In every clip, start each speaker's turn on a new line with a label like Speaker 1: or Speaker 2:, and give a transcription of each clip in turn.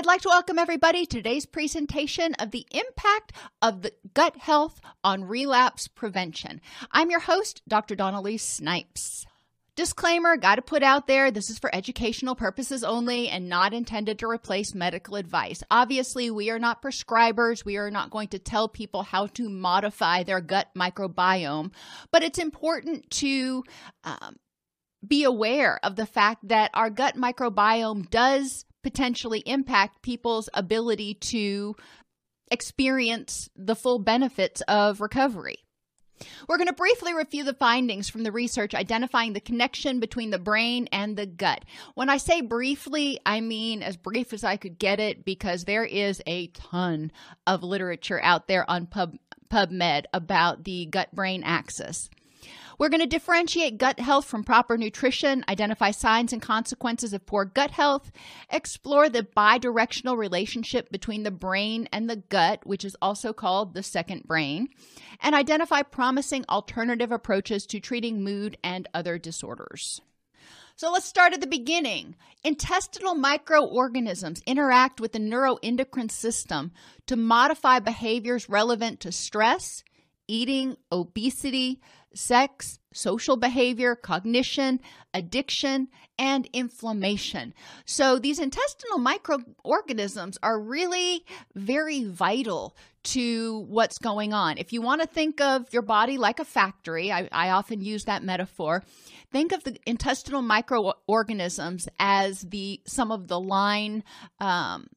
Speaker 1: I'd like to welcome everybody to today's presentation of the impact of the gut health on relapse prevention. I'm your host, Dr. Dawn-Elise Snipes. Disclaimer, got to put out there this is for educational purposes only and not intended to replace medical advice. Obviously, we are not prescribers. We are not going to tell people how to modify their gut microbiome, but it's important to um, be aware of the fact that our gut microbiome does potentially impact people's ability to experience the full benefits of recovery. We're going to briefly review the findings from the research identifying the connection between the brain and the gut. When I say briefly, I mean as brief as I could get it because there is a ton of literature out there on Pub, PubMed about the gut brain axis. We're going to differentiate gut health from proper nutrition, identify signs and consequences of poor gut health, explore the bidirectional relationship between the brain and the gut, which is also called the second brain, and identify promising alternative approaches to treating mood and other disorders. So let's start at the beginning. Intestinal microorganisms interact with the neuroendocrine system to modify behaviors relevant to stress, eating, obesity, sex, social behavior, cognition, addiction, and inflammation. So, these intestinal microorganisms are really very vital to what's going on. If you want to think of your body like a factory, I, I often use that metaphor. Think of the intestinal microorganisms as the some of the line um,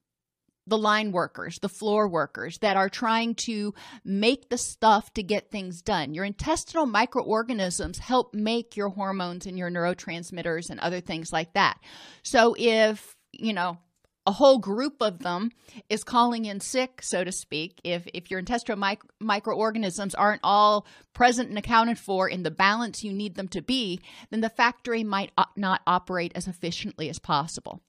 Speaker 1: the line workers, the floor workers that are trying to make the stuff to get things done. Your intestinal microorganisms help make your hormones and your neurotransmitters and other things like that. So if, you know, a whole group of them is calling in sick, so to speak. If if your intestinal mic- microorganisms aren't all present and accounted for in the balance you need them to be, then the factory might not operate as efficiently as possible.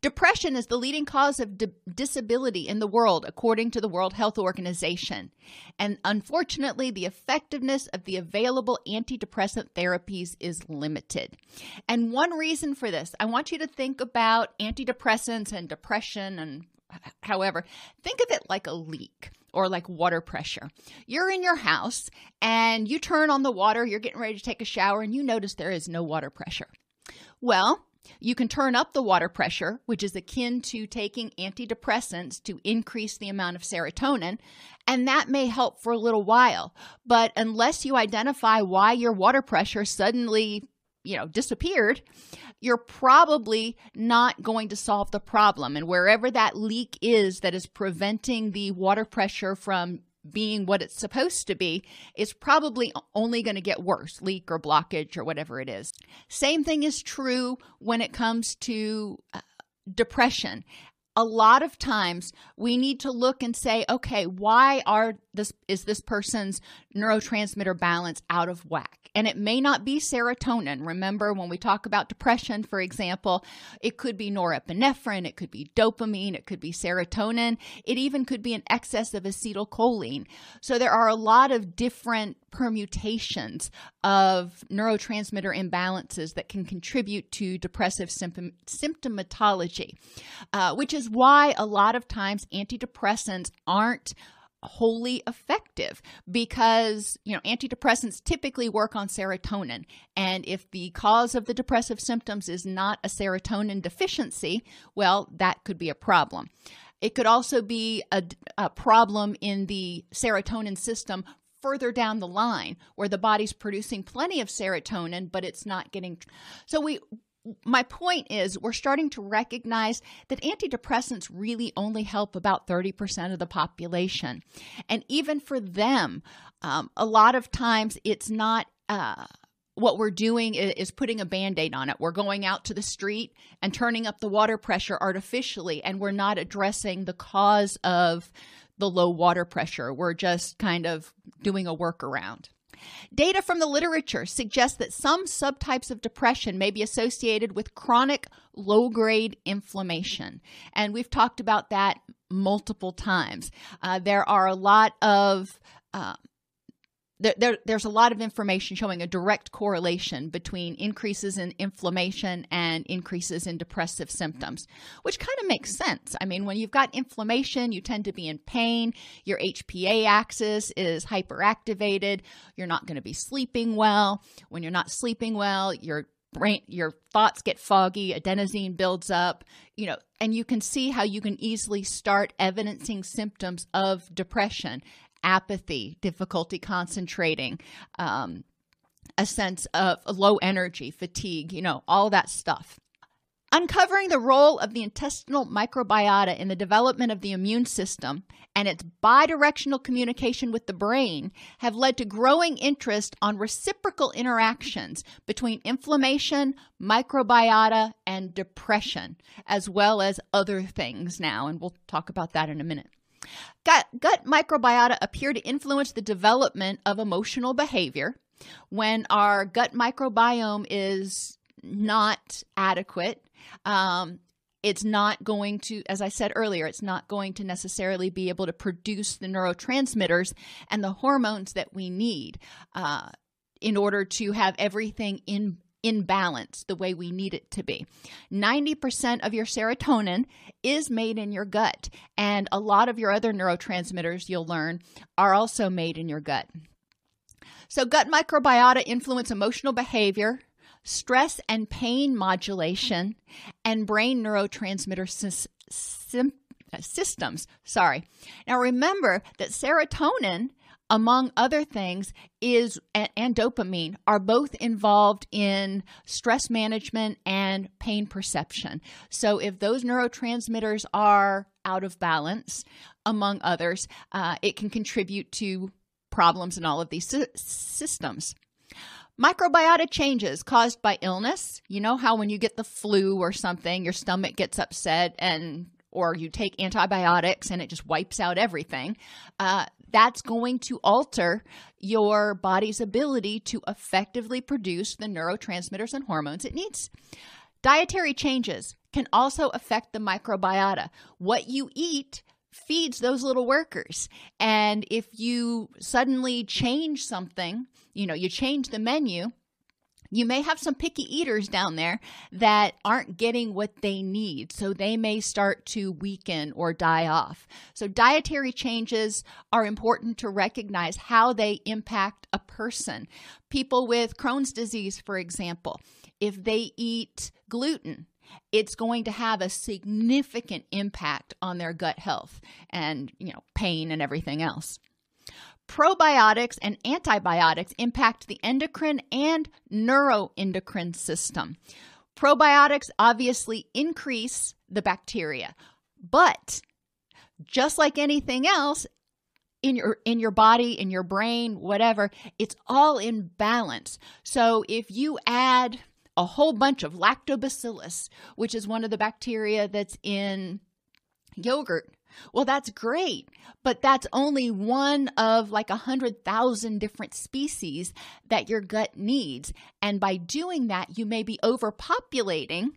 Speaker 1: Depression is the leading cause of di- disability in the world, according to the World Health Organization. And unfortunately, the effectiveness of the available antidepressant therapies is limited. And one reason for this, I want you to think about antidepressants and depression and however, think of it like a leak or like water pressure. You're in your house and you turn on the water, you're getting ready to take a shower, and you notice there is no water pressure. Well, you can turn up the water pressure, which is akin to taking antidepressants to increase the amount of serotonin, and that may help for a little while. But unless you identify why your water pressure suddenly, you know, disappeared, you're probably not going to solve the problem. And wherever that leak is that is preventing the water pressure from being what it's supposed to be is probably only going to get worse leak or blockage or whatever it is. Same thing is true when it comes to uh, depression. A lot of times we need to look and say, okay, why are this is this person's neurotransmitter balance out of whack? And it may not be serotonin. Remember, when we talk about depression, for example, it could be norepinephrine, it could be dopamine, it could be serotonin, it even could be an excess of acetylcholine. So there are a lot of different permutations of neurotransmitter imbalances that can contribute to depressive symptom- symptomatology, uh, which is why a lot of times antidepressants aren't wholly effective because you know antidepressants typically work on serotonin. And if the cause of the depressive symptoms is not a serotonin deficiency well that could be a problem. It could also be a, a problem in the serotonin system further down the line where the body's producing plenty of serotonin but it's not getting so we my point is we're starting to recognize that antidepressants really only help about 30% of the population and even for them um, a lot of times it's not uh, what we're doing is, putting a band aid on it. We're going out to the street and turning up the water pressure artificially, and we're not addressing the cause of the low water pressure. We're just kind of doing a workaround. Data from the literature suggests that some subtypes of depression may be associated with chronic low grade inflammation. And we've talked about that multiple times. Uh, there are a lot of uh, there, there, there's a lot of information showing a direct correlation between increases in inflammation and increases in depressive symptoms, which kind of makes sense. I mean, when you've got inflammation, you tend to be in pain, your HPA axis is hyperactivated, you're not going to be sleeping well. When you're not sleeping well, your brain your thoughts get foggy adenosine builds up you know and you can see how you can easily start evidencing symptoms of depression apathy, difficulty concentrating, um, a sense of low energy, fatigue, you know, all that stuff. Uncovering the role of the intestinal microbiota in the development of the immune system and its bidirectional communication with the brain have led to growing interest on reciprocal interactions between inflammation, microbiota, and depression, as well as other things now. And we'll talk about that in a minute. Gut, gut microbiota appear to influence the development of emotional behavior. When our gut microbiome is not adequate, um, it's not going to, as I said earlier, it's not going to necessarily be able to produce the neurotransmitters and the hormones that we need uh, in order to have everything in in balance the way we need it to be. 90% of your serotonin is made in your gut, and a lot of your other neurotransmitters you'll learn are also made in your gut. So, gut microbiota influence emotional behavior, stress and pain modulation, and brain neurotransmitter sy- uh, systems. Sorry. Now, remember that serotonin among other things, is and dopamine are both involved in stress management and pain perception. So, if those neurotransmitters are out of balance, among others, uh, it can contribute to problems in all of these systems. Microbiota changes caused by illness. You know how when you get the flu or something, your stomach gets upset and or you take antibiotics and it just wipes out everything. Uh, that's going to alter your body's ability to effectively produce the neurotransmitters and hormones it needs. Dietary changes can also affect the microbiota. What you eat feeds those little workers. And if you suddenly change something, you know, you change the menu, you may have some picky eaters down there that aren't getting what they need, so they may start to weaken or die off. So, dietary changes are important to recognize how they impact a person. People with Crohn's disease, for example, if they eat gluten, it's going to have a significant impact on their gut health and, you know, pain and everything else. Probiotics and antibiotics impact the endocrine and neuroendocrine system. Probiotics obviously increase the bacteria, but just like anything else, in your in your body in your brain whatever it's all in balance so if you add a whole bunch of lactobacillus which is one of the bacteria that's in yogurt well, that's great, but that's only one of like a hundred thousand different species that your gut needs. And by doing that, you may be overpopulating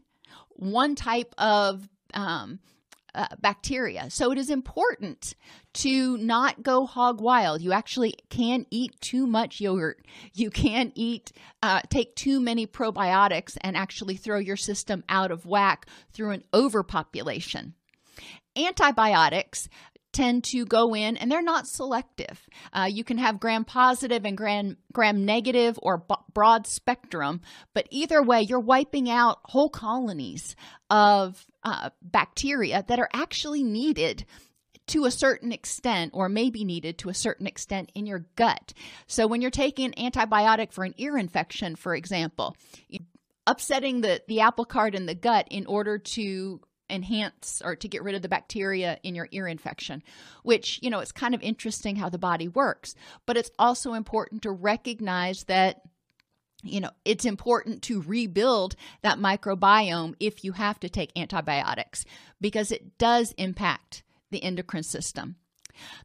Speaker 1: one type of um, uh, bacteria. So it is important to not go hog wild. You actually can eat too much yogurt. You can eat, uh, take too many probiotics and actually throw your system out of whack through an overpopulation antibiotics tend to go in and they're not selective. Uh, you can have gram positive and gram, gram negative or b- broad spectrum, but either way, you're wiping out whole colonies of uh, bacteria that are actually needed to a certain extent or may be needed to a certain extent in your gut. So when you're taking an antibiotic for an ear infection, for example, upsetting the, the apple cart in the gut in order to enhance or to get rid of the bacteria in your ear infection, which, you know, it's kind of interesting how the body works. But it's also important to recognize that you know, it's important to rebuild that microbiome if you have to take antibiotics because it does impact the endocrine system.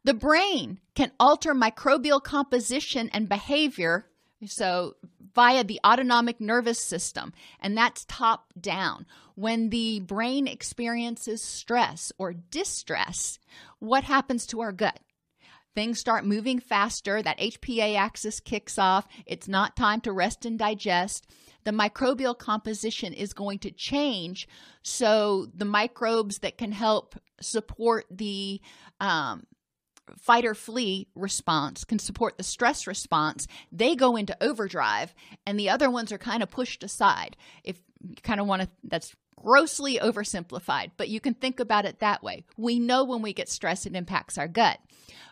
Speaker 1: The brain can alter microbial composition and behavior so via the autonomic nervous system, and that's top down. When the brain experiences stress or distress, what happens to our gut? Things start moving faster, that HPA axis kicks off, it's not time to rest and digest. The microbial composition is going to change. So, the microbes that can help support the um, fight or flee response can support the stress response, they go into overdrive and the other ones are kind of pushed aside. If you kind of want to, that's grossly oversimplified, but you can think about it that way. We know when we get stressed, it impacts our gut.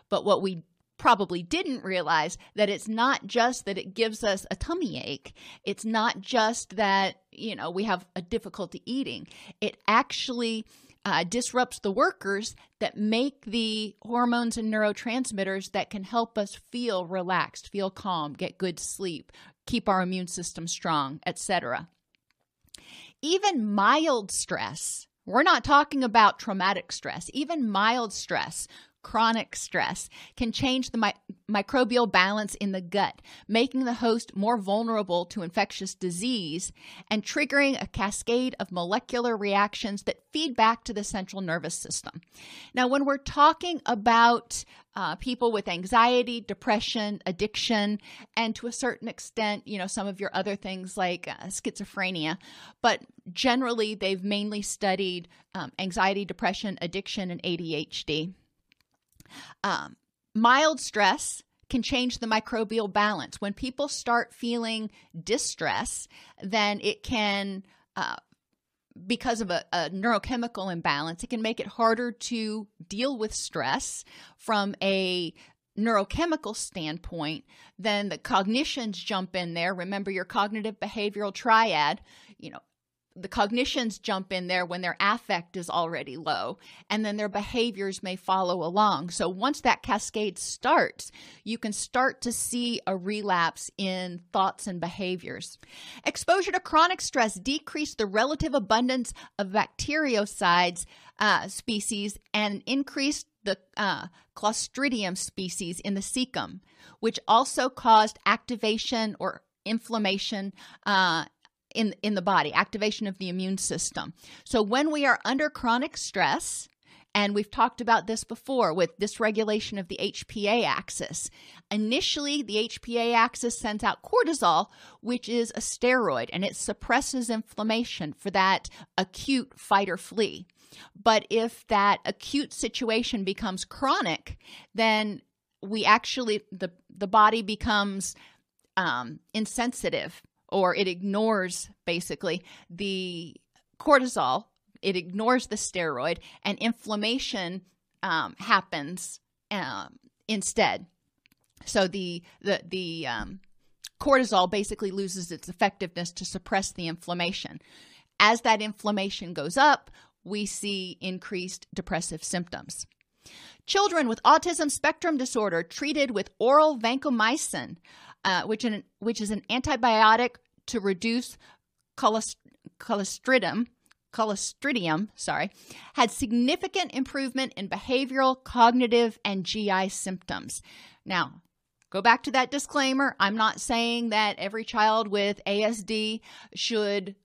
Speaker 1: But what we probably didn't realize that it's not just that it gives us a tummy ache. It's not just that, you know, we have a difficulty eating. It actually uh, disrupts the workers that make the hormones and neurotransmitters that can help us feel relaxed, feel calm, get good sleep, keep our immune system strong, etc. Even mild stress, we're not talking about traumatic stress, even mild stress chronic stress can change the mi- microbial balance in the gut, making the host more vulnerable to infectious disease and triggering a cascade of molecular reactions that feed back to the central nervous system. Now, when we're talking about uh, people with anxiety, depression, addiction, and to a certain extent, you know, some of your other things like uh, schizophrenia. But generally, they've mainly studied um, anxiety, depression, addiction, and ADHD. Um, mild stress can change the microbial balance. When people start feeling distress, then it can, uh, because of a, a, neurochemical imbalance, it can make it harder to deal with stress from a neurochemical standpoint. Then the cognitions jump in there. Remember your cognitive behavioral triad, you know, the cognitions jump in there when their affect is already low, and then their behaviors may follow along. So once that cascade starts, you can start to see a relapse in thoughts and behaviors. Exposure to chronic stress decreased the relative abundance of Bacteroides uh, species and increased the uh, Clostridium species in the cecum, which also caused activation or inflammation uh, in, in the body, activation of the immune system. So when we are under chronic stress, and we've talked about this before with dysregulation of the HPA axis. Initially, the HPA axis sends out cortisol, which is a steroid, and it suppresses inflammation for that acute fight or flee. But if that acute situation becomes chronic, then we actually the the body becomes um, insensitive or it ignores basically the cortisol, it ignores the steroid, and inflammation um, happens um, instead. So the the the um, cortisol basically loses its effectiveness to suppress the inflammation. As that inflammation goes up, we see increased depressive symptoms. Children with autism spectrum disorder treated with oral vancomycin, uh, which, an, which is an antibiotic to reduce clostridium, clostridium, sorry, had significant improvement in behavioral, cognitive, and GI symptoms. Now, go back to that disclaimer. I'm not saying that every child with ASD should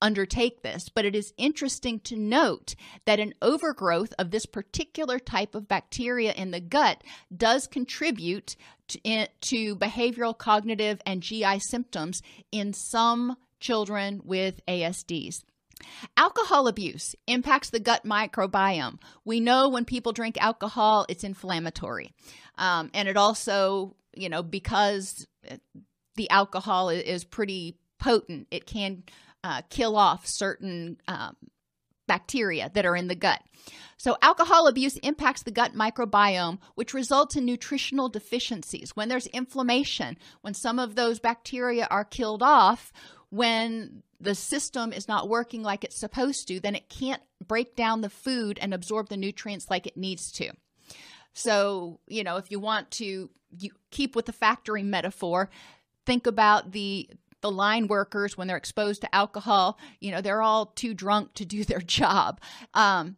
Speaker 1: undertake this, but it is interesting to note that an overgrowth of this particular type of bacteria in the gut does contribute to, to behavioral, cognitive, and GI symptoms in some children with ASDs. Alcohol abuse impacts the gut microbiome. We know when people drink alcohol, it's inflammatory. Um, and it also, you know, because the alcohol is pretty potent, it can uh, kill off certain um, bacteria that are in the gut. So, alcohol abuse impacts the gut microbiome, which results in nutritional deficiencies. When there's inflammation, when some of those bacteria are killed off, when the system is not working like it's supposed to, then it can't break down the food and absorb the nutrients like it needs to. So, you know, if you want to you keep with the factory metaphor, think about the the line workers when they're exposed to alcohol, you know, they're all too drunk to do their job. Um,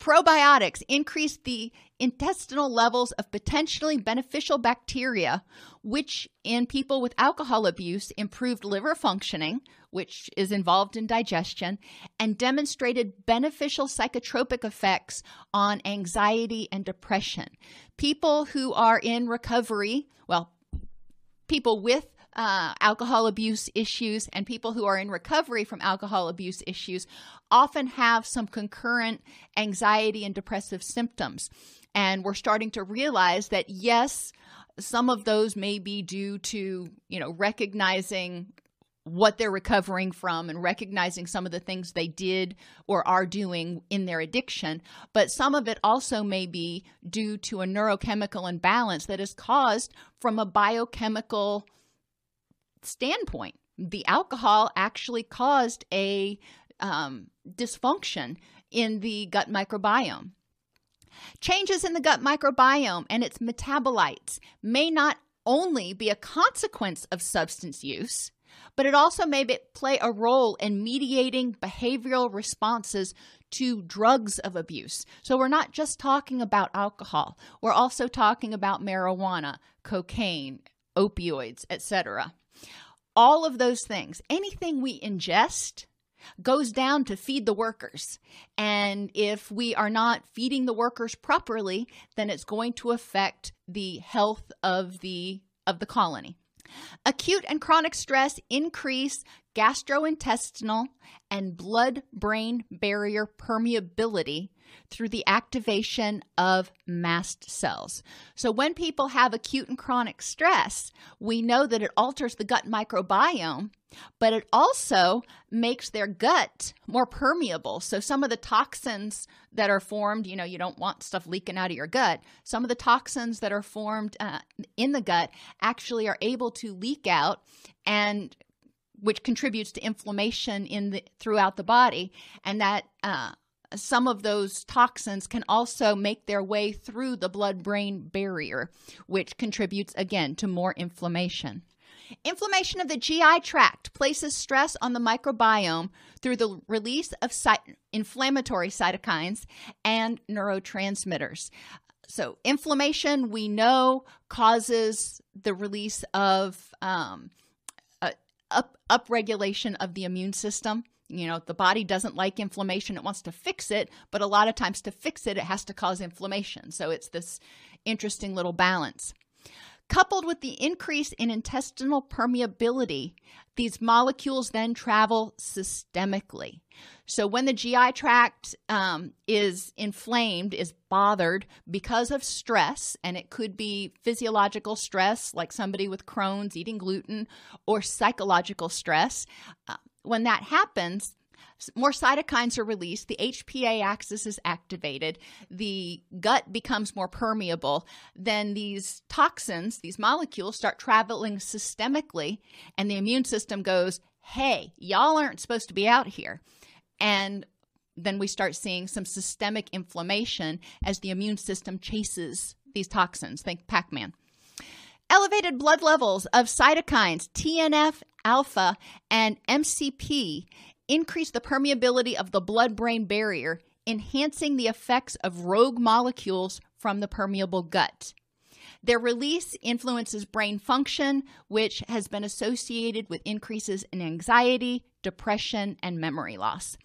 Speaker 1: Probiotics increase the intestinal levels of potentially beneficial bacteria, which in people with alcohol abuse improved liver functioning, which is involved in digestion, and demonstrated beneficial psychotropic effects on anxiety and depression. People who are in recovery, well, people with uh, alcohol abuse issues and people who are in recovery from alcohol abuse issues often have some concurrent anxiety and depressive symptoms. And we're starting to realize that, yes, some of those may be due to, you know, recognizing what they're recovering from and recognizing some of the things they did or are doing in their addiction. But some of it also may be due to a neurochemical imbalance that is caused from a biochemical standpoint. The alcohol actually caused a um, dysfunction in the gut microbiome. Changes in the gut microbiome and its metabolites may not only be a consequence of substance use, but it also may be, play a role in mediating behavioral responses to drugs of abuse. So we're not just talking about alcohol, we're also talking about marijuana, cocaine, opioids, etc. All of those things, anything we ingest goes down to feed the workers. And if we are not feeding the workers properly, then it's going to affect the health of the of the colony. Acute and chronic stress increase gastrointestinal and blood brain barrier permeability through the activation of mast cells. So, when people have acute and chronic stress, we know that it alters the gut microbiome, but it also makes their gut more permeable. So, some of the toxins that are formed, you know, you don't want stuff leaking out of your gut. Some of the toxins that are formed uh, in the gut actually are able to leak out and which contributes to inflammation in the throughout the body and that uh, some of those toxins can also make their way through the blood brain barrier, which contributes again to more inflammation. Inflammation of the GI tract places stress on the microbiome through the release of cy- inflammatory cytokines and neurotransmitters. So, inflammation we know causes the release of um, up upregulation of the immune system you know, the body doesn't like inflammation, it wants to fix it, but a lot of times to fix it, it has to cause inflammation. So it's this interesting little balance. Coupled with the increase in intestinal permeability, these molecules then travel systemically. So, when the GI tract um, is inflamed, is bothered because of stress, and it could be physiological stress, like somebody with Crohn's eating gluten, or psychological stress, uh, when that happens, more cytokines are released, the HPA axis is activated, the gut becomes more permeable, then these toxins, these molecules start traveling systemically, and the immune system goes, hey, y'all aren't supposed to be out here. And then we start seeing some systemic inflammation as the immune system chases these toxins. Think Pac Man. Elevated blood levels of cytokines, TNF alpha, and MCP increase the permeability of the blood brain barrier, enhancing the effects of rogue molecules from the permeable gut. Their release influences brain function, which has been associated with increases in anxiety, depression, and memory loss.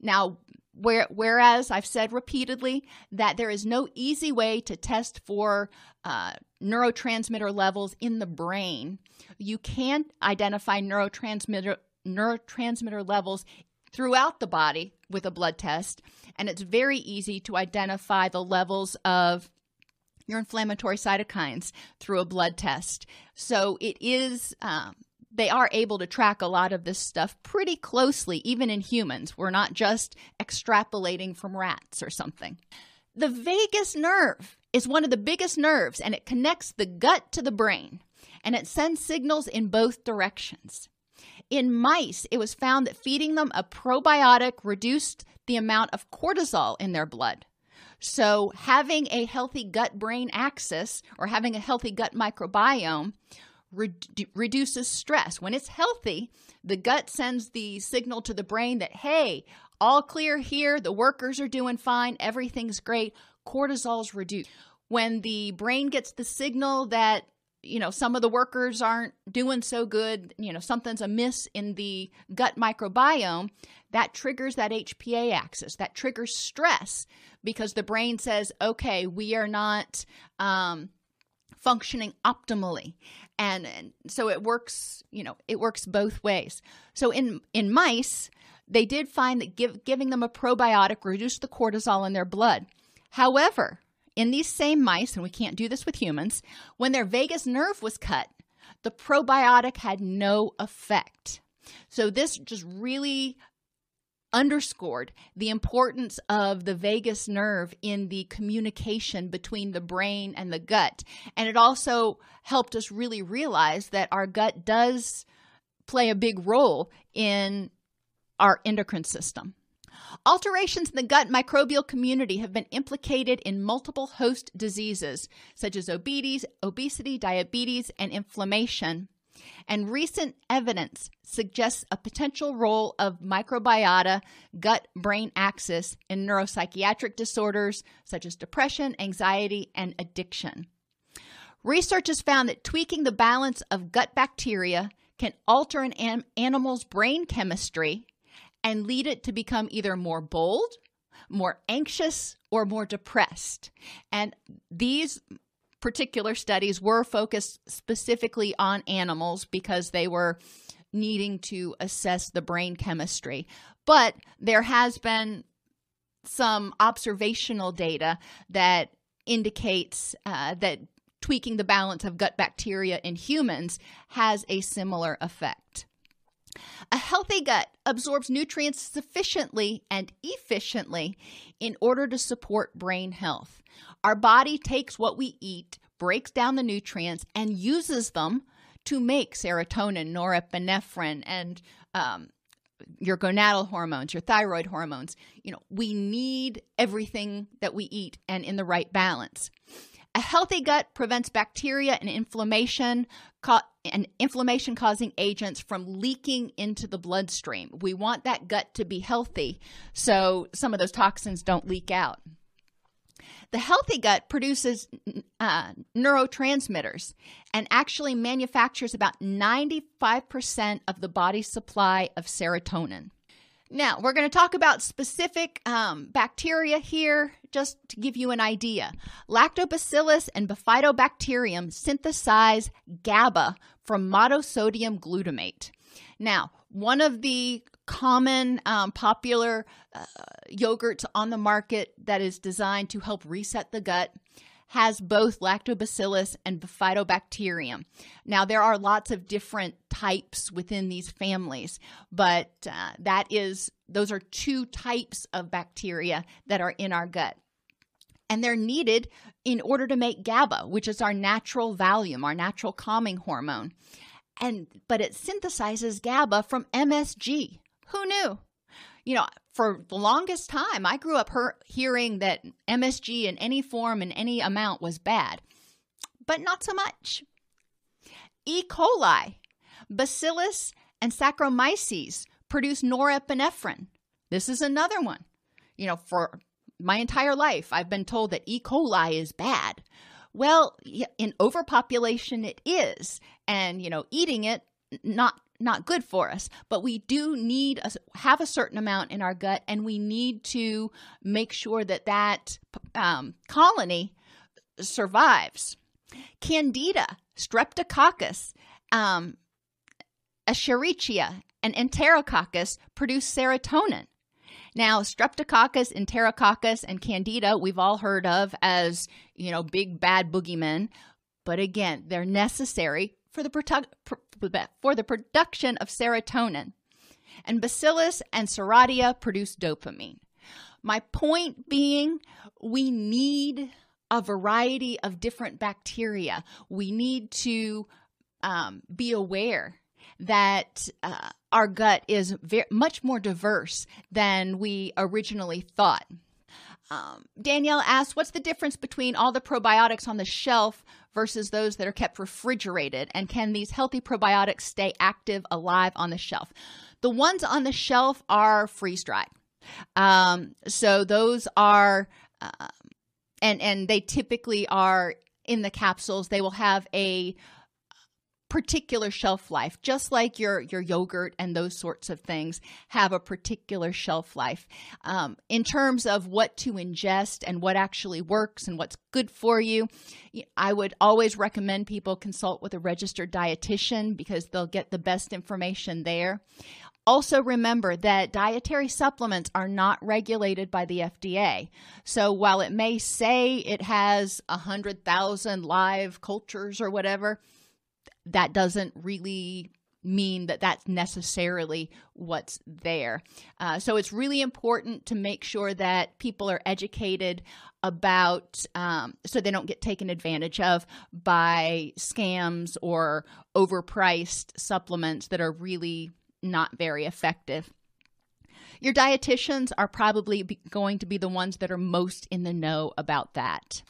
Speaker 1: Now, where, whereas I've said repeatedly that there is no easy way to test for uh, neurotransmitter levels in the brain, you can't identify neurotransmitter neurotransmitter levels throughout the body with a blood test, and it's very easy to identify the levels of your inflammatory cytokines through a blood test. So it is. Um, they are able to track a lot of this stuff pretty closely, even in humans. We're not just extrapolating from rats or something. The vagus nerve is one of the biggest nerves and it connects the gut to the brain and it sends signals in both directions. In mice, it was found that feeding them a probiotic reduced the amount of cortisol in their blood. So, having a healthy gut brain axis or having a healthy gut microbiome reduces stress. When it's healthy, the gut sends the signal to the brain that, hey, all clear here, the workers are doing fine, everything's great, cortisol's reduced. When the brain gets the signal that you know some of the workers aren't doing so good you know something's amiss in the gut microbiome that triggers that hpa axis that triggers stress because the brain says okay we are not um, functioning optimally. And, and so it works you know it works both ways. So in in mice they did find that give, giving them a probiotic reduced the cortisol in their blood. However in these same mice and we can't do this with humans when their vagus nerve was cut the probiotic had no effect. So this just really underscored the importance of the vagus nerve in the communication between the brain and the gut. And it also helped us really realize that our gut does play a big role in our endocrine system. Alterations in the gut microbial community have been implicated in multiple host diseases such as obesity, obesity, diabetes, and inflammation and recent evidence suggests a potential role of microbiota gut brain axis in neuropsychiatric disorders such as depression, anxiety, and addiction. Research has found that tweaking the balance of gut bacteria can alter an animal's brain chemistry and lead it to become either more bold, more anxious, or more depressed. And these particular studies were focused specifically on animals because they were needing to assess the brain chemistry. But there has been some observational data that indicates uh, that tweaking the balance of gut bacteria in humans has a similar effect. A healthy gut absorbs nutrients sufficiently and efficiently in order to support brain health. Our body takes what we eat, breaks down the nutrients, and uses them to make serotonin, norepinephrine, and um, your gonadal hormones, your thyroid hormones. You know, we need everything that we eat and in the right balance. A healthy gut prevents bacteria and inflammation and inflammation causing agents from leaking into the bloodstream. We want that gut to be healthy so some of those toxins don't leak out. The healthy gut produces uh, neurotransmitters and actually manufactures about 95% of the body's supply of serotonin. Now, we're going to talk about specific um, bacteria here just to give you an idea. Lactobacillus and bifidobacterium synthesize GABA from monosodium glutamate. Now, one of the common um, popular uh, yogurts on the market that is designed to help reset the gut has both lactobacillus and bifidobacterium. Now, there are lots of different types within these families, but uh, that is those are two types of bacteria that are in our gut. And they're needed in order to make GABA, which is our natural Valium, our natural calming hormone. And but it synthesizes GABA from MSG. Who knew? You know, for the longest time, I grew up her- hearing that MSG in any form and any amount was bad, but not so much. E. coli, Bacillus, and Saccharomyces produce norepinephrine. This is another one. You know, for my entire life, I've been told that E. coli is bad. Well, in overpopulation, it is. And, you know, eating it, not not good for us but we do need a, have a certain amount in our gut and we need to make sure that that um, colony survives candida streptococcus um, Escherichia and Enterococcus produce serotonin. Now, Streptococcus, Enterococcus, and Candida, we've all heard of as, you know, big bad boogeymen. But again, they're necessary for the, produ- for the production of serotonin. And Bacillus and Serratia produce dopamine. My point being, we need a variety of different bacteria. We need to um, be aware that uh, our gut is very, much more diverse than we originally thought. Um, Danielle asks, What's the difference between all the probiotics on the shelf versus those that are kept refrigerated? And can these healthy probiotics stay active, alive on the shelf? The ones on the shelf are freeze dried. Um, so those are, uh, and and they typically are in the capsules. They will have a particular shelf life just like your your yogurt and those sorts of things have a particular shelf life um, in terms of what to ingest and what actually works and what's good for you i would always recommend people consult with a registered dietitian because they'll get the best information there also, remember that dietary supplements are not regulated by the FDA. So, while it may say it has 100,000 live cultures or whatever, that doesn't really mean that that's necessarily what's there. Uh, so it's really important to make sure that people are educated about um, so they don't get taken advantage of by scams or overpriced supplements that are really not very effective. Your dietitians are probably going to be the ones that are most in the know about that.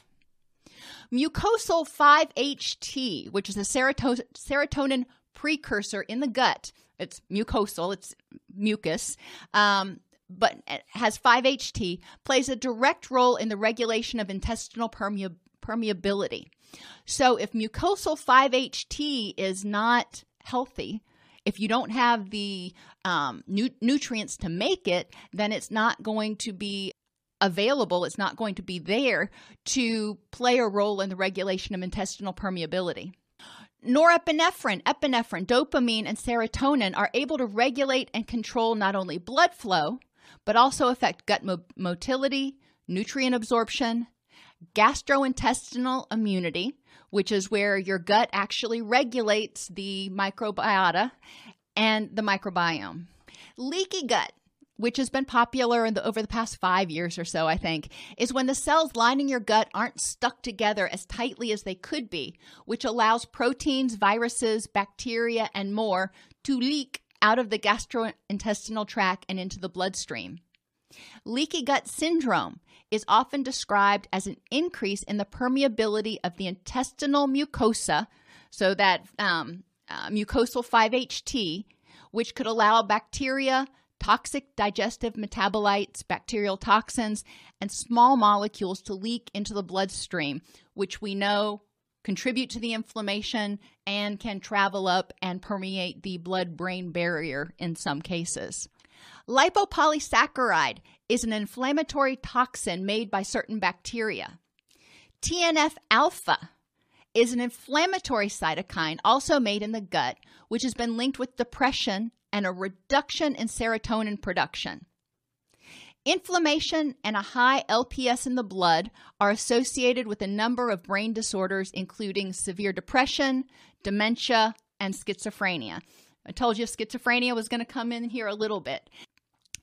Speaker 1: Mucosal 5-HT, which is a serotonin precursor in the gut. It's mucosal, it's mucus, um, but it has 5-HT, plays a direct role in the regulation of intestinal permeab- permeability. So if mucosal 5-HT is not healthy, if you don't have the um, nu- nutrients to make it, then it's not going to be available, it's not going to be there to play a role in the regulation of intestinal permeability. Norepinephrine, epinephrine, dopamine, and serotonin are able to regulate and control not only blood flow, but also affect gut mo- motility, nutrient absorption, gastrointestinal immunity, which is where your gut actually regulates the microbiota and the microbiome. Leaky gut which has been popular the, over the past five years or so, I think, is when the cells lining your gut aren't stuck together as tightly as they could be, which allows proteins, viruses, bacteria, and more to leak out of the gastrointestinal tract and into the bloodstream. Leaky gut syndrome is often described as an increase in the permeability of the intestinal mucosa, so that um, uh, mucosal 5-HT, which could allow bacteria, toxic digestive metabolites, bacterial toxins, and small molecules to leak into the bloodstream, which we know contribute to the inflammation and can travel up and permeate the blood brain barrier in some cases. Lipopolysaccharide is an inflammatory toxin made by certain bacteria. TNF alpha is an inflammatory cytokine also made in the gut, which has been linked with depression and a reduction in serotonin production. Inflammation and a high LPS in the blood are associated with a number of brain disorders, including severe depression, dementia, and schizophrenia. I told you schizophrenia was going to come in here a little bit.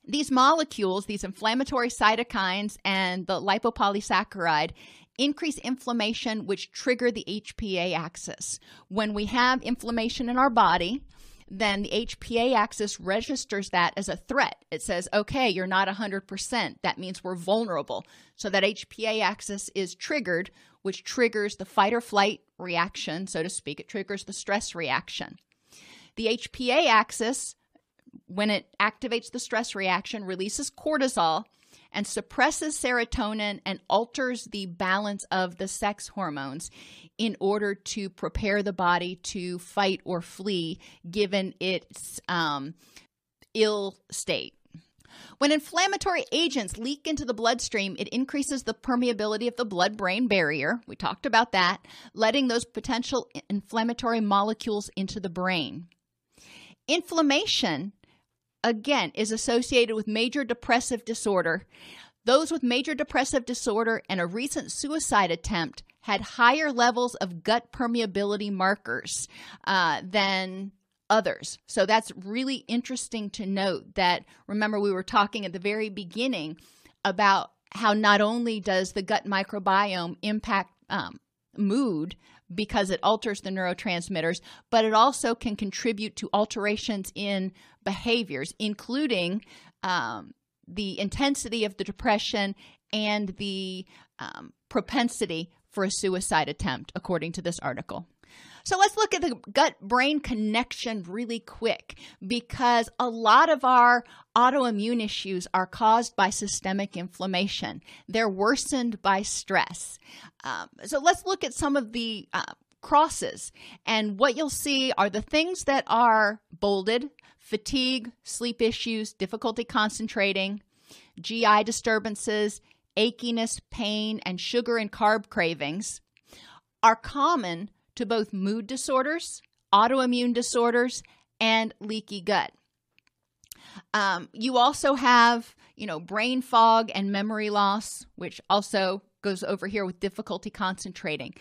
Speaker 1: These molecules, these inflammatory cytokines, and the lipopolysaccharide increase inflammation, which trigger the HPA axis. When we have inflammation in our body, then the HPA axis registers that as a threat. It says, okay, you're not 100%. That means we're vulnerable. So that HPA axis is triggered, which triggers the fight or flight reaction, so to speak. It triggers the stress reaction. The HPA axis, when it activates the stress reaction, releases cortisol and suppresses serotonin and alters the balance of the sex hormones in order to prepare the body to fight or flee given its um, ill state. When inflammatory agents leak into the bloodstream, it increases the permeability of the blood brain barrier. We talked about that, letting those potential inflammatory molecules into the brain. Inflammation, again, is associated with major depressive disorder. Those with major depressive disorder and a recent suicide attempt had higher levels of gut permeability markers uh, than others. So that's really interesting to note that remember, we were talking at the very beginning about how not only does the gut microbiome impact um, mood because it alters the neurotransmitters, but it also can contribute to alterations in behaviors, including um, the intensity of the depression and the um, propensity for a suicide attempt, according to this article. So let's look at the gut brain connection really quick because a lot of our autoimmune issues are caused by systemic inflammation. They're worsened by stress. Um, so let's look at some of the uh, crosses. And what you'll see are the things that are bolded fatigue, sleep issues, difficulty concentrating, GI disturbances, achiness, pain, and sugar and carb cravings are common to both mood disorders, autoimmune disorders, and leaky gut. Um, you also have, you know, brain fog and memory loss, which also goes over here with difficulty concentrating.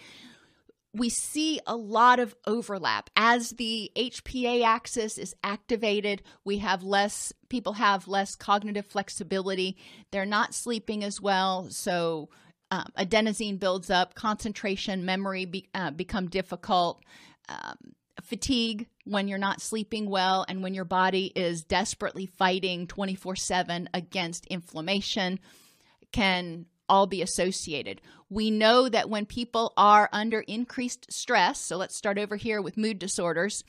Speaker 1: We see a lot of overlap as the HPA axis is activated. We have less people have less cognitive flexibility. They're not sleeping as well, so um, adenosine builds up, concentration, memory be, uh, become difficult, um, fatigue when you're not sleeping well, and when your body is desperately fighting 24 7 against inflammation can all be associated. We know that when people are under increased stress, so let's start over here with mood disorders,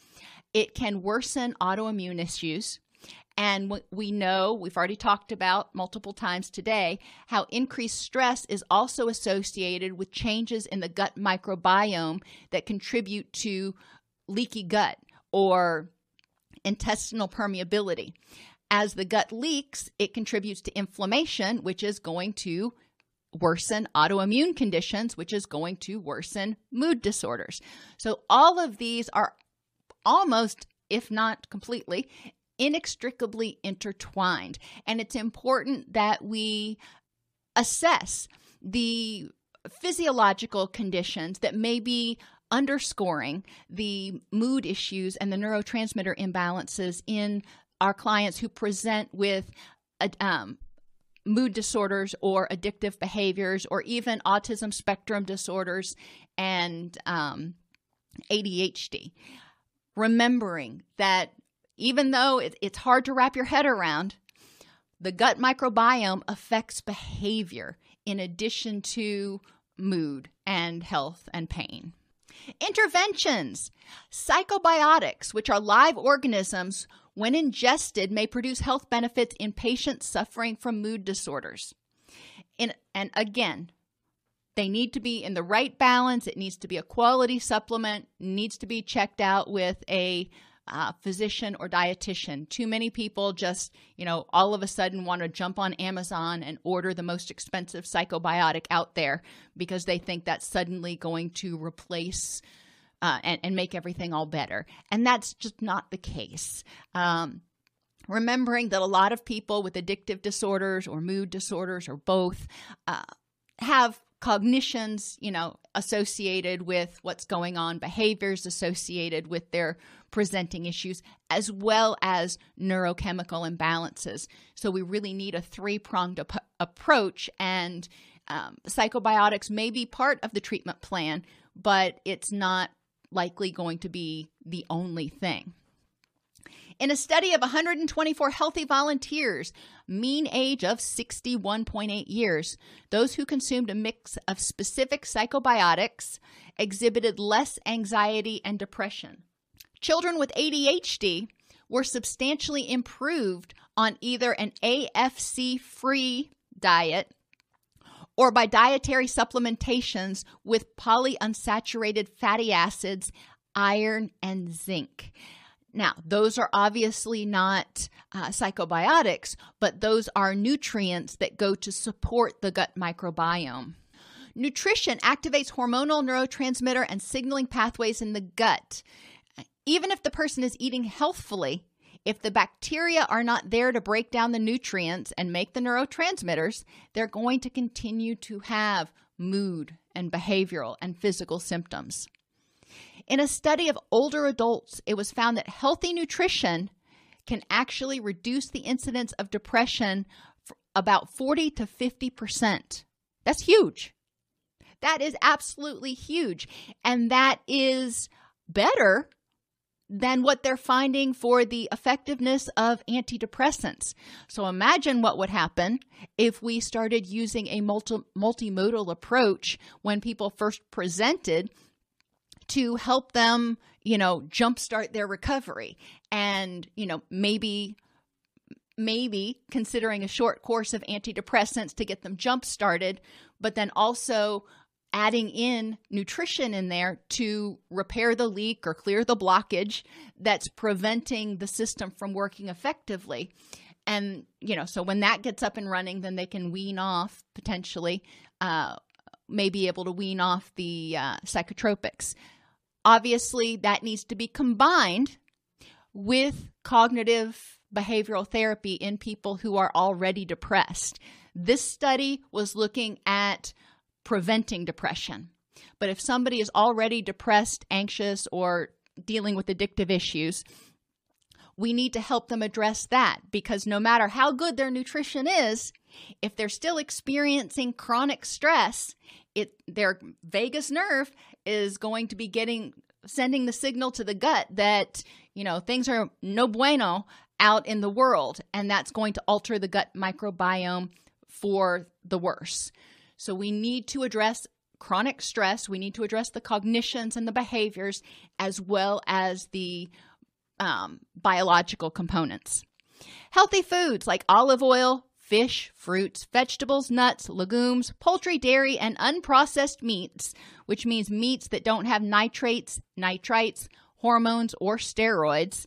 Speaker 1: it can worsen autoimmune issues. And we know, we've already talked about multiple times today, how increased stress is also associated with changes in the gut microbiome that contribute to leaky gut or intestinal permeability. As the gut leaks, it contributes to inflammation, which is going to worsen autoimmune conditions, which is going to worsen mood disorders. So, all of these are almost, if not completely, inextricably intertwined. And it's important that we assess the physiological conditions that may be underscoring the mood issues and the neurotransmitter imbalances in our clients who present with um, mood disorders or addictive behaviors or even autism spectrum disorders and um, ADHD. Remembering that even though it, it's hard to wrap your head around, the gut microbiome affects behavior in addition to mood and health and pain. Interventions. Psychobiotics, which are live organisms, when ingested, may produce health benefits in patients suffering from mood disorders. In, and again, they need to be in the right balance. It needs to be a quality supplement, needs to be checked out with a uh, physician or dietitian. Too many people just, you know, all of a sudden want to jump on Amazon and order the most expensive psychobiotic out there because they think that's suddenly going to replace uh, and, and, make everything all better. And that's just not the case. Um, remembering that a lot of people with addictive disorders or mood disorders or both uh, have cognitions, you know, associated with what's going on, behaviors associated with their presenting issues, as well as neurochemical imbalances. So we really need a three pronged ap- approach, and um, psychobiotics may be part of the treatment plan, but it's not likely going to be the only thing. In a study of 124 healthy volunteers, mean age of 61.8 years, those who consumed a mix of specific psychobiotics exhibited less anxiety and depression. Children with ADHD were substantially improved on either an AFC free diet or by dietary supplementations with polyunsaturated fatty acids, iron, and zinc. Now, those are obviously not uh, psychobiotics, but those are nutrients that go to support the gut microbiome. Nutrition activates hormonal neurotransmitter and signaling pathways in the gut. Even if the person is eating healthfully, If the bacteria are not there to break down the nutrients and make the neurotransmitters, they're going to continue to have mood and behavioral and physical symptoms. In a study of older adults, it was found that healthy nutrition can actually reduce the incidence of depression about 40 to 50%. That's huge. That is absolutely huge. And that is better than what they're finding for the effectiveness of antidepressants. So imagine what would happen if we started using a multi- multimodal approach when people first presented to help them, you know, jumpstart their recovery and, you know, maybe maybe considering a short course of antidepressants to get them jump started, but then also adding in nutrition in there to repair the leak or clear the blockage that's preventing the system from working effectively. And, you know, so when that gets up and running, then they can wean off potentially, uh, may be able to wean off the uh, psychotropics. Obviously, that needs to be combined with cognitive behavioral therapy in people who are already depressed. This study was looking at preventing depression. But if somebody is already depressed, anxious, or dealing with addictive issues, we need to help them address that because no matter how good their nutrition is, if they're still experiencing chronic stress, it their vagus nerve is going to be getting sending the signal to the gut that, you know, things are no bueno out in the world and that's going to alter the gut microbiome for the worse. So we need to address chronic stress, we need to address the cognitions and the behaviors as well as the um, biological components. Healthy foods like olive oil, fish, fruits, vegetables, nuts, legumes, poultry, dairy, and unprocessed meats, which means meats that don't have nitrates, nitrites, hormones, or steroids.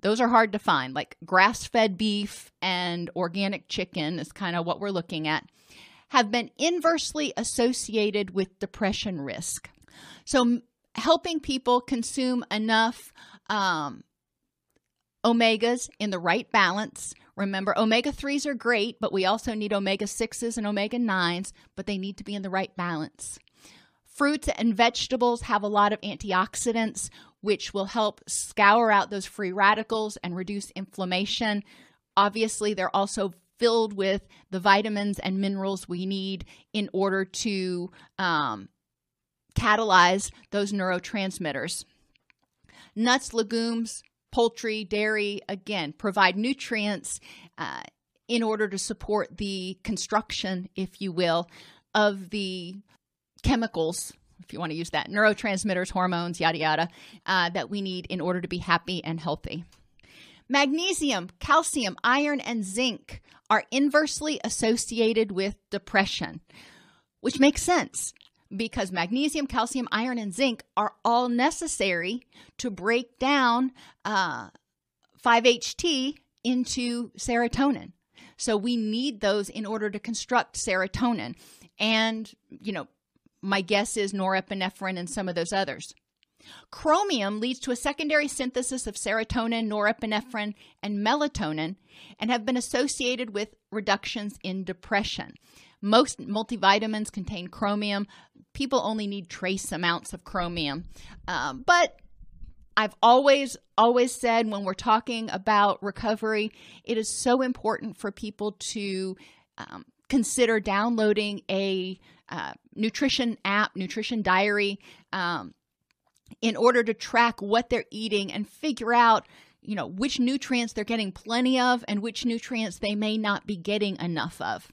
Speaker 1: Those are hard to find, like grass fed beef and organic chicken is kind of what we're looking at have been inversely associated with depression risk. So, helping people consume enough um, omegas in the right balance. Remember, omega 3s are great, but we also need omega 6s and omega 9s, but they need to be in the right balance. Fruits and vegetables have a lot of antioxidants, which will help scour out those free radicals and reduce inflammation. Obviously, they're also filled with the vitamins and minerals we need in order to um, catalyze those neurotransmitters. Nuts, legumes, poultry, dairy, again, provide nutrients uh, in order to support the construction, if you will, of the chemicals if you want to use that neurotransmitters hormones yada yada uh, that we need in order to be happy and healthy. Magnesium, calcium, iron, and zinc are inversely associated with depression, which makes sense because magnesium, calcium, iron, and zinc are all necessary to break down uh, 5-HT into serotonin. So we need those in order to construct serotonin. And, you know, my guess is norepinephrine and some of those others. Chromium leads to a secondary synthesis of serotonin, norepinephrine, and melatonin and have been associated with reductions in depression. Most multivitamins contain chromium. People only need trace amounts of chromium. Um, but I've always, always said when we're talking about recovery, it is so important for people to um, consider downloading a uh, nutrition app, nutrition diary. Um, in order to track what they're eating and figure out you know which nutrients they're getting plenty of and which nutrients they may not be getting enough of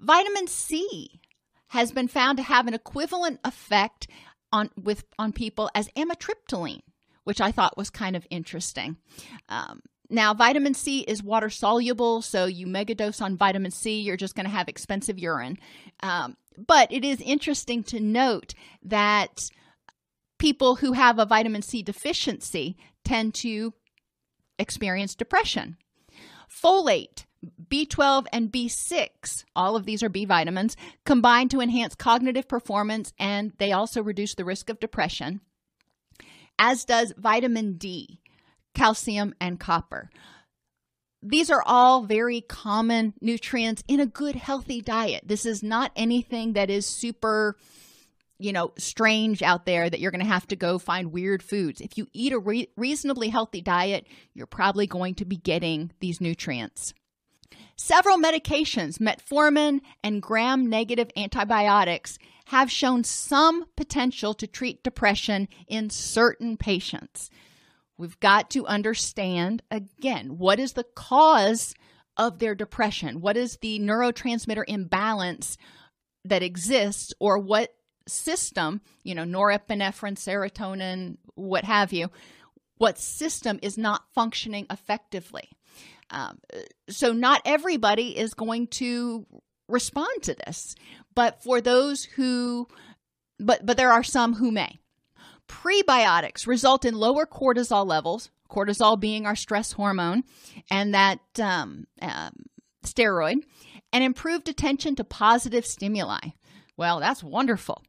Speaker 1: vitamin c has been found to have an equivalent effect on with on people as amitriptyline which i thought was kind of interesting um, now vitamin c is water soluble so you megadose on vitamin c you're just going to have expensive urine um, but it is interesting to note that people who have a vitamin C deficiency tend to experience depression. Folate, B12, and B6, all of these are B vitamins, combine to enhance cognitive performance and they also reduce the risk of depression, as does vitamin D. calcium, and copper. These are all very common nutrients in a good, healthy diet. This is not anything that is super, you know, strange out there that you're going to have to go find weird foods. If you eat a re- reasonably healthy diet, you're probably going to be getting these nutrients. Several medications, metformin and gram negative antibiotics, have shown some potential to treat depression in certain patients. We've got to understand again what is the cause of their depression? What is the neurotransmitter imbalance that exists, or what system, you know, norepinephrine, serotonin, what have you, what system is not functioning effectively? Um, so, not everybody is going to respond to this, but for those who, but but there are some who may. Prebiotics result in lower cortisol levels, cortisol being our stress hormone, and that um, um, steroid, and improved attention to positive stimuli. Well, that's wonderful.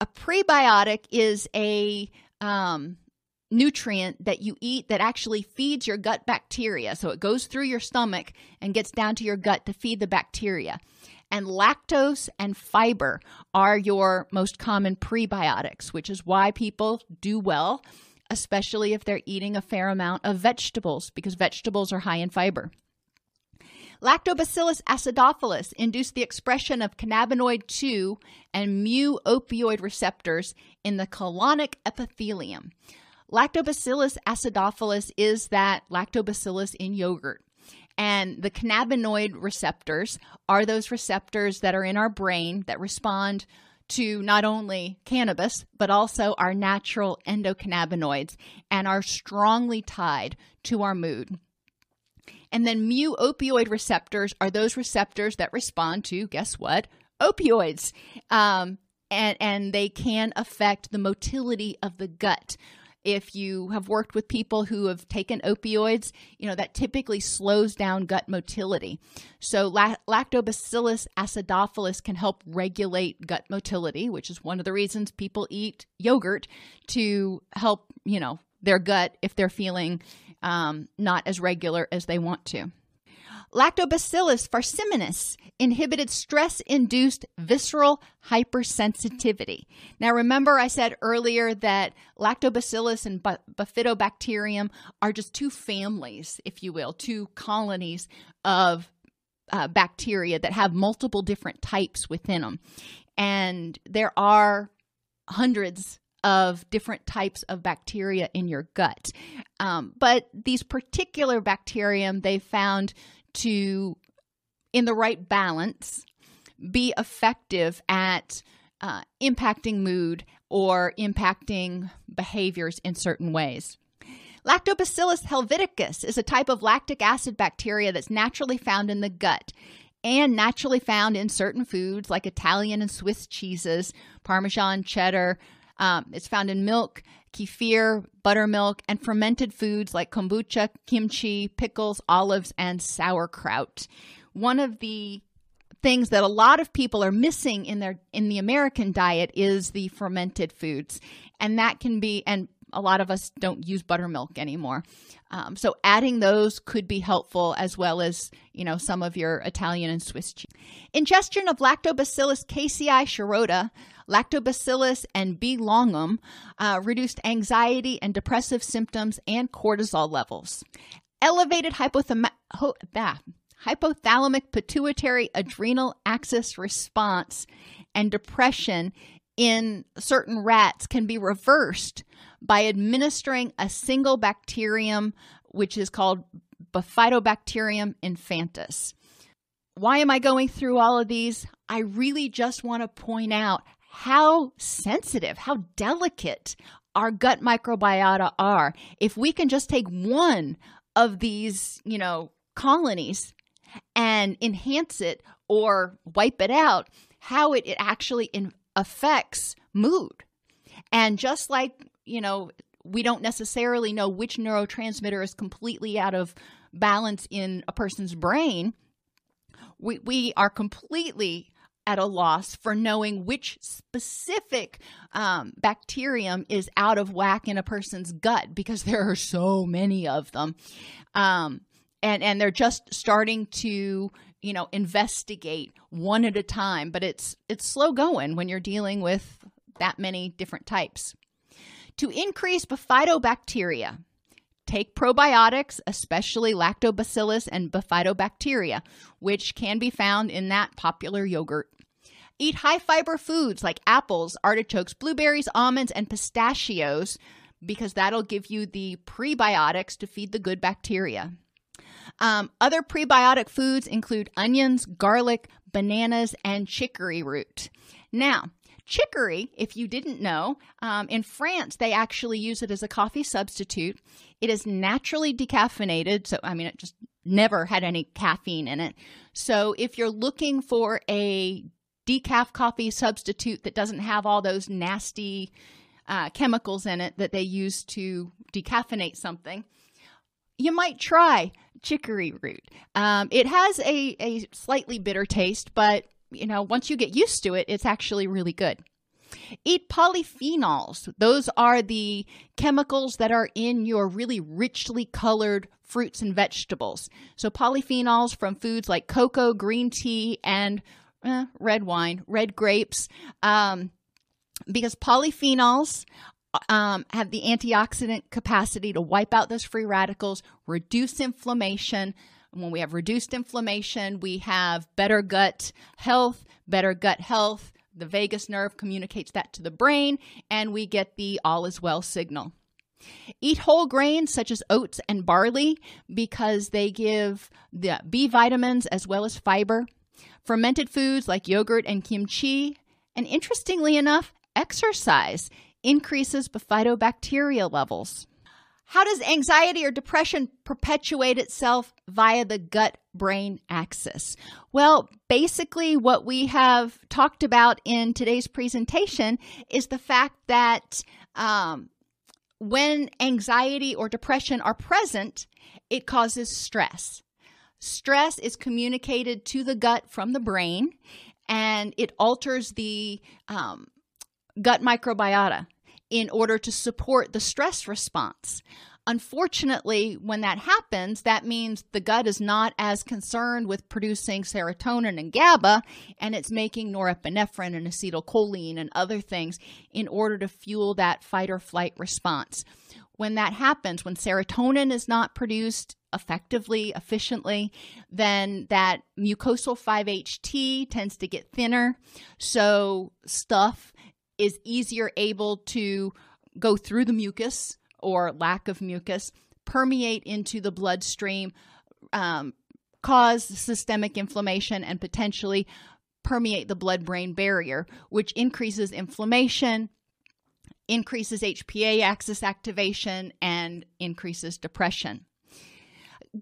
Speaker 1: A prebiotic is a um, nutrient that you eat that actually feeds your gut bacteria. So it goes through your stomach and gets down to your gut to feed the bacteria. And lactose and fiber are your most common prebiotics, which is why people do well, especially if they're eating a fair amount of vegetables, because vegetables are high in fiber. Lactobacillus acidophilus induce the expression of cannabinoid 2 and mu opioid receptors in the colonic epithelium. Lactobacillus acidophilus is that lactobacillus in yogurt. And the cannabinoid receptors are those receptors that are in our brain that respond to not only cannabis, but also our natural endocannabinoids and are strongly tied to our mood. And then mu opioid receptors are those receptors that respond to, guess what? Opioids. Um, and, and they can affect the motility of the gut if you have worked with people who have taken opioids, you know, that typically slows down gut motility. So, lactobacillus acidophilus can help regulate gut motility, which is one of the reasons people eat yogurt to help, you know, their gut if they're feeling um, not as regular as they want to. Lactobacillus farciminis inhibited stress induced visceral hypersensitivity. Now, remember, I said earlier that lactobacillus and bifidobacterium are just two families, if you will, two colonies of uh, bacteria that have multiple different types within them. And there are hundreds of different types of bacteria in your gut. Um, but these particular bacterium they found to, in the right balance, be effective at uh, impacting mood or impacting behaviors in certain ways. Lactobacillus helveticus is a type of lactic acid bacteria that's naturally found in the gut and naturally found in certain foods like Italian and Swiss cheeses, Parmesan, cheddar. Um, it's found in milk, kefir, buttermilk, and fermented foods like kombucha, kimchi, pickles, olives, and sauerkraut. One of the things that a lot of people are missing in their in the American diet is the fermented foods, and that can be and a lot of us don't use buttermilk anymore. Um, so adding those could be helpful as well as, you know, some of your Italian and Swiss cheese. Ingestion of Lactobacillus casei shirota, Lactobacillus and B. longum uh, reduced anxiety and depressive symptoms and cortisol levels. Elevated hypothalamus ho- hypothalamic pituitary adrenal axis response and depression in certain rats can be reversed by administering a single bacterium, which is called Bifidobacterium infantis. Why am I going through all of these? I really just want to point out how sensitive, how delicate our gut microbiota are. If we can just take one of these, you know, colonies and enhance it or wipe it out, how it, it actually in, affects mood. And just like, you know, we don't necessarily know which neurotransmitter is completely out of balance in a person's brain, we, we are completely at a loss for knowing which specific um, bacterium is out of whack in a person's gut because there are so many of them. Um, and, and they're just starting to you know investigate one at a time but it's it's slow going when you're dealing with that many different types to increase bifidobacteria take probiotics especially lactobacillus and bifidobacteria which can be found in that popular yogurt Eat high fiber foods like apples, artichokes, blueberries, almonds, and pistachios because that'll give you the prebiotics to feed the good bacteria. Um, other prebiotic foods include onions, garlic, bananas, and chicory root. Now, chicory, if you didn't know, um, in France they actually use it as a coffee substitute. It is naturally decaffeinated, so I mean, it just never had any caffeine in it. So if you're looking for a decaf coffee substitute that doesn't have all those nasty uh, chemicals in it that they use to decaffeinate something, you might try chicory root. Um, it has a, a slightly bitter taste, but you know, once you get used to it, it's actually really good. Eat polyphenols. Those are the chemicals that are in your really richly colored fruits and vegetables. So, polyphenols from foods like cocoa, green tea, and eh, red wine, red grapes, um, because polyphenols um, have the antioxidant capacity to wipe out those free radicals, reduce inflammation. When we have reduced inflammation, we have better gut health, better gut health. The vagus nerve communicates that to the brain, and we get the all is well signal. Eat whole grains such as oats and barley because they give the B vitamins as well as fiber fermented foods like yogurt and kimchi, and interestingly enough, exercise increases bifidobacteria levels. How does anxiety or depression perpetuate itself via the gut brain axis? Well, basically, what we have talked about in today's presentation is the fact that um, when anxiety or depression are present, it causes stress. Stress is communicated to the gut from the brain and it alters the um, gut microbiota in order to support the stress response. Unfortunately, when that happens, that means the gut is not as concerned with producing serotonin and GABA, and it's making norepinephrine and acetylcholine and other things in order to fuel that fight or flight response. When that happens, when serotonin is not produced effectively, efficiently, then that mucosal 5-HT tends to get thinner. So stuff is easier able to go through the mucus or lack of mucus, permeate into the bloodstream, um, cause systemic inflammation, and potentially permeate the blood brain barrier, which increases inflammation, increases HPA axis activation, and increases depression.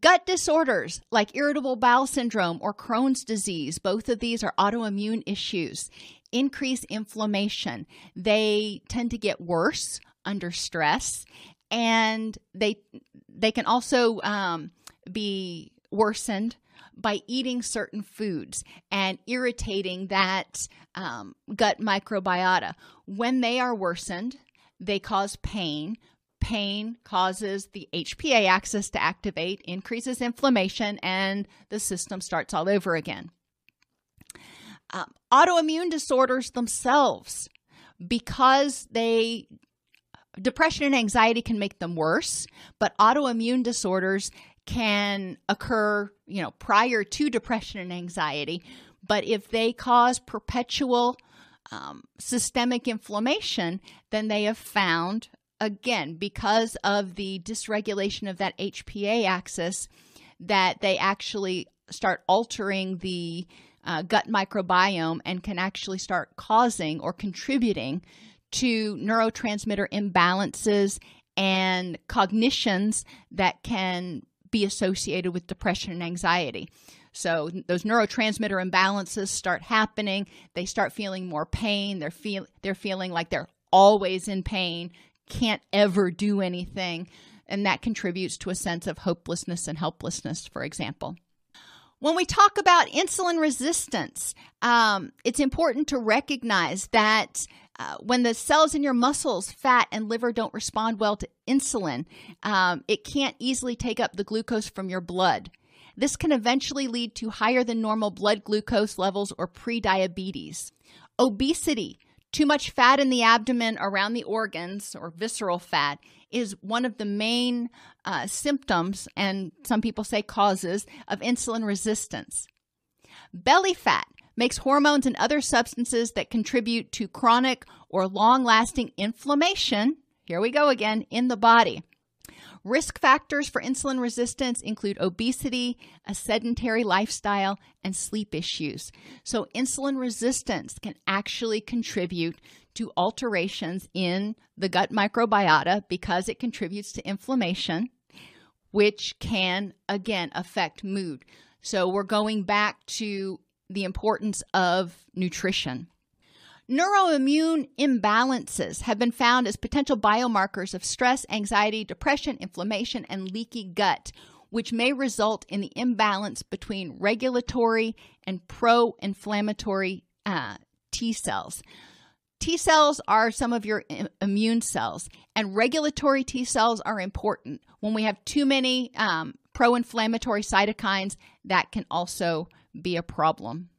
Speaker 1: Gut disorders like irritable bowel syndrome or Crohn's disease, both of these are autoimmune issues, increase inflammation. They tend to get worse under stress and they they can also um, be worsened by eating certain foods and irritating that um, gut microbiota. When they are worsened, they cause pain, pain causes the HPA axis to activate, increases inflammation, and the system starts all over again. Um, autoimmune disorders themselves, because they depression and anxiety can make them worse, but autoimmune disorders can occur, you know, prior to depression and anxiety. But if they cause perpetual um, systemic inflammation, then they have found again, because of the dysregulation of that HPA axis, that they actually start altering the uh, gut microbiome and can actually start causing or contributing to neurotransmitter imbalances and cognitions that can be associated with depression and anxiety. So those neurotransmitter imbalances start happening. They start feeling more pain. They're feel they're feeling like they're always in pain, can't ever do anything. And that contributes to a sense of hopelessness and helplessness, for example. When we talk about insulin resistance, um, it's important to recognize that uh, when the cells in your muscles, fat, and liver don't respond well to insulin, um, it can't easily take up the glucose from your blood. This can eventually lead to higher than normal blood glucose levels or prediabetes. Obesity, too much fat in the abdomen around the organs or visceral fat, is one of the main uh, symptoms, and some people say causes, of insulin resistance. Belly fat makes hormones and other substances that contribute to chronic or long lasting inflammation. Here we go again in the body. Risk factors for insulin resistance include obesity, a sedentary lifestyle, and sleep issues. So, insulin resistance can actually contribute to alterations in the gut microbiota because it contributes to inflammation, which can again affect mood. So, we're going back to the importance of nutrition. Neuroimmune imbalances have been found as potential biomarkers of stress, anxiety, depression, inflammation, and leaky gut, which may result in the imbalance between regulatory and pro inflammatory uh, T cells. T cells are some of your immune cells, and regulatory T cells are important. When we have too many um, pro inflammatory cytokines, that can also be a problem.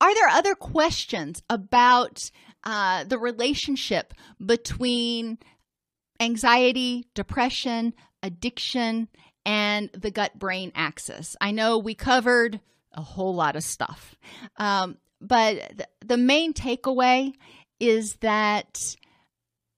Speaker 1: Are there other questions about uh, the relationship between anxiety, depression, addiction, and the gut brain axis? I know we covered a whole lot of stuff, um, but th- the main takeaway is that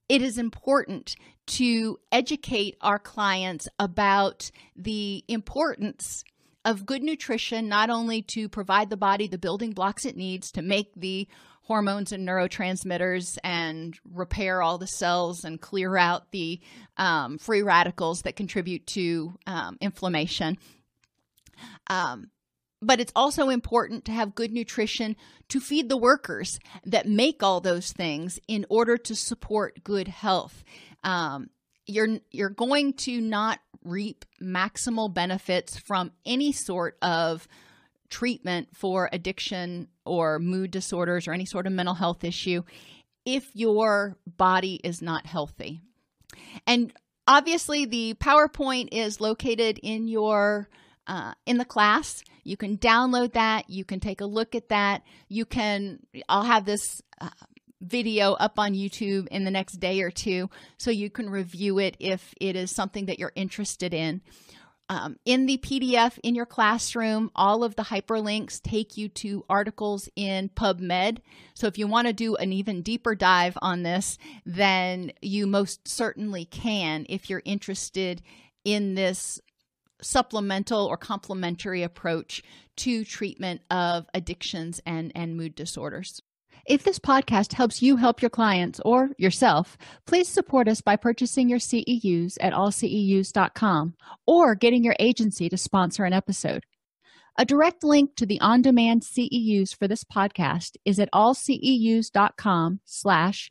Speaker 1: it is important to educate our clients about the importance of good nutrition, not only to provide the body the building blocks it needs to make the hormones and neurotransmitters and repair all the cells and clear out the um, free radicals that contribute to um, inflammation. Um, but it's also important to have good nutrition to feed the workers that make all those things in order to support good health. Um, you're you're going to not reap maximal benefits from any sort of treatment for addiction or mood disorders or any sort of mental health issue if your body is not healthy. And obviously, the PowerPoint is located in your uh, in the class. You can download that. You can take a look at that. You can. I'll have this. Uh, video up on YouTube in the next day or two so you can review it if it is something that you're interested in. Um, in the PDF in your classroom, all of the hyperlinks take you to articles in PubMed. So if you want to do an even deeper dive on this, then you most certainly can if you're interested in this supplemental or complementary approach to treatment of addictions and, and mood disorders. If this podcast helps you help your clients or yourself, please support us by purchasing your CEUs at allceus.com or getting your agency to sponsor an episode. A direct link to the on-demand CEUs for this podcast is at allceus.com slash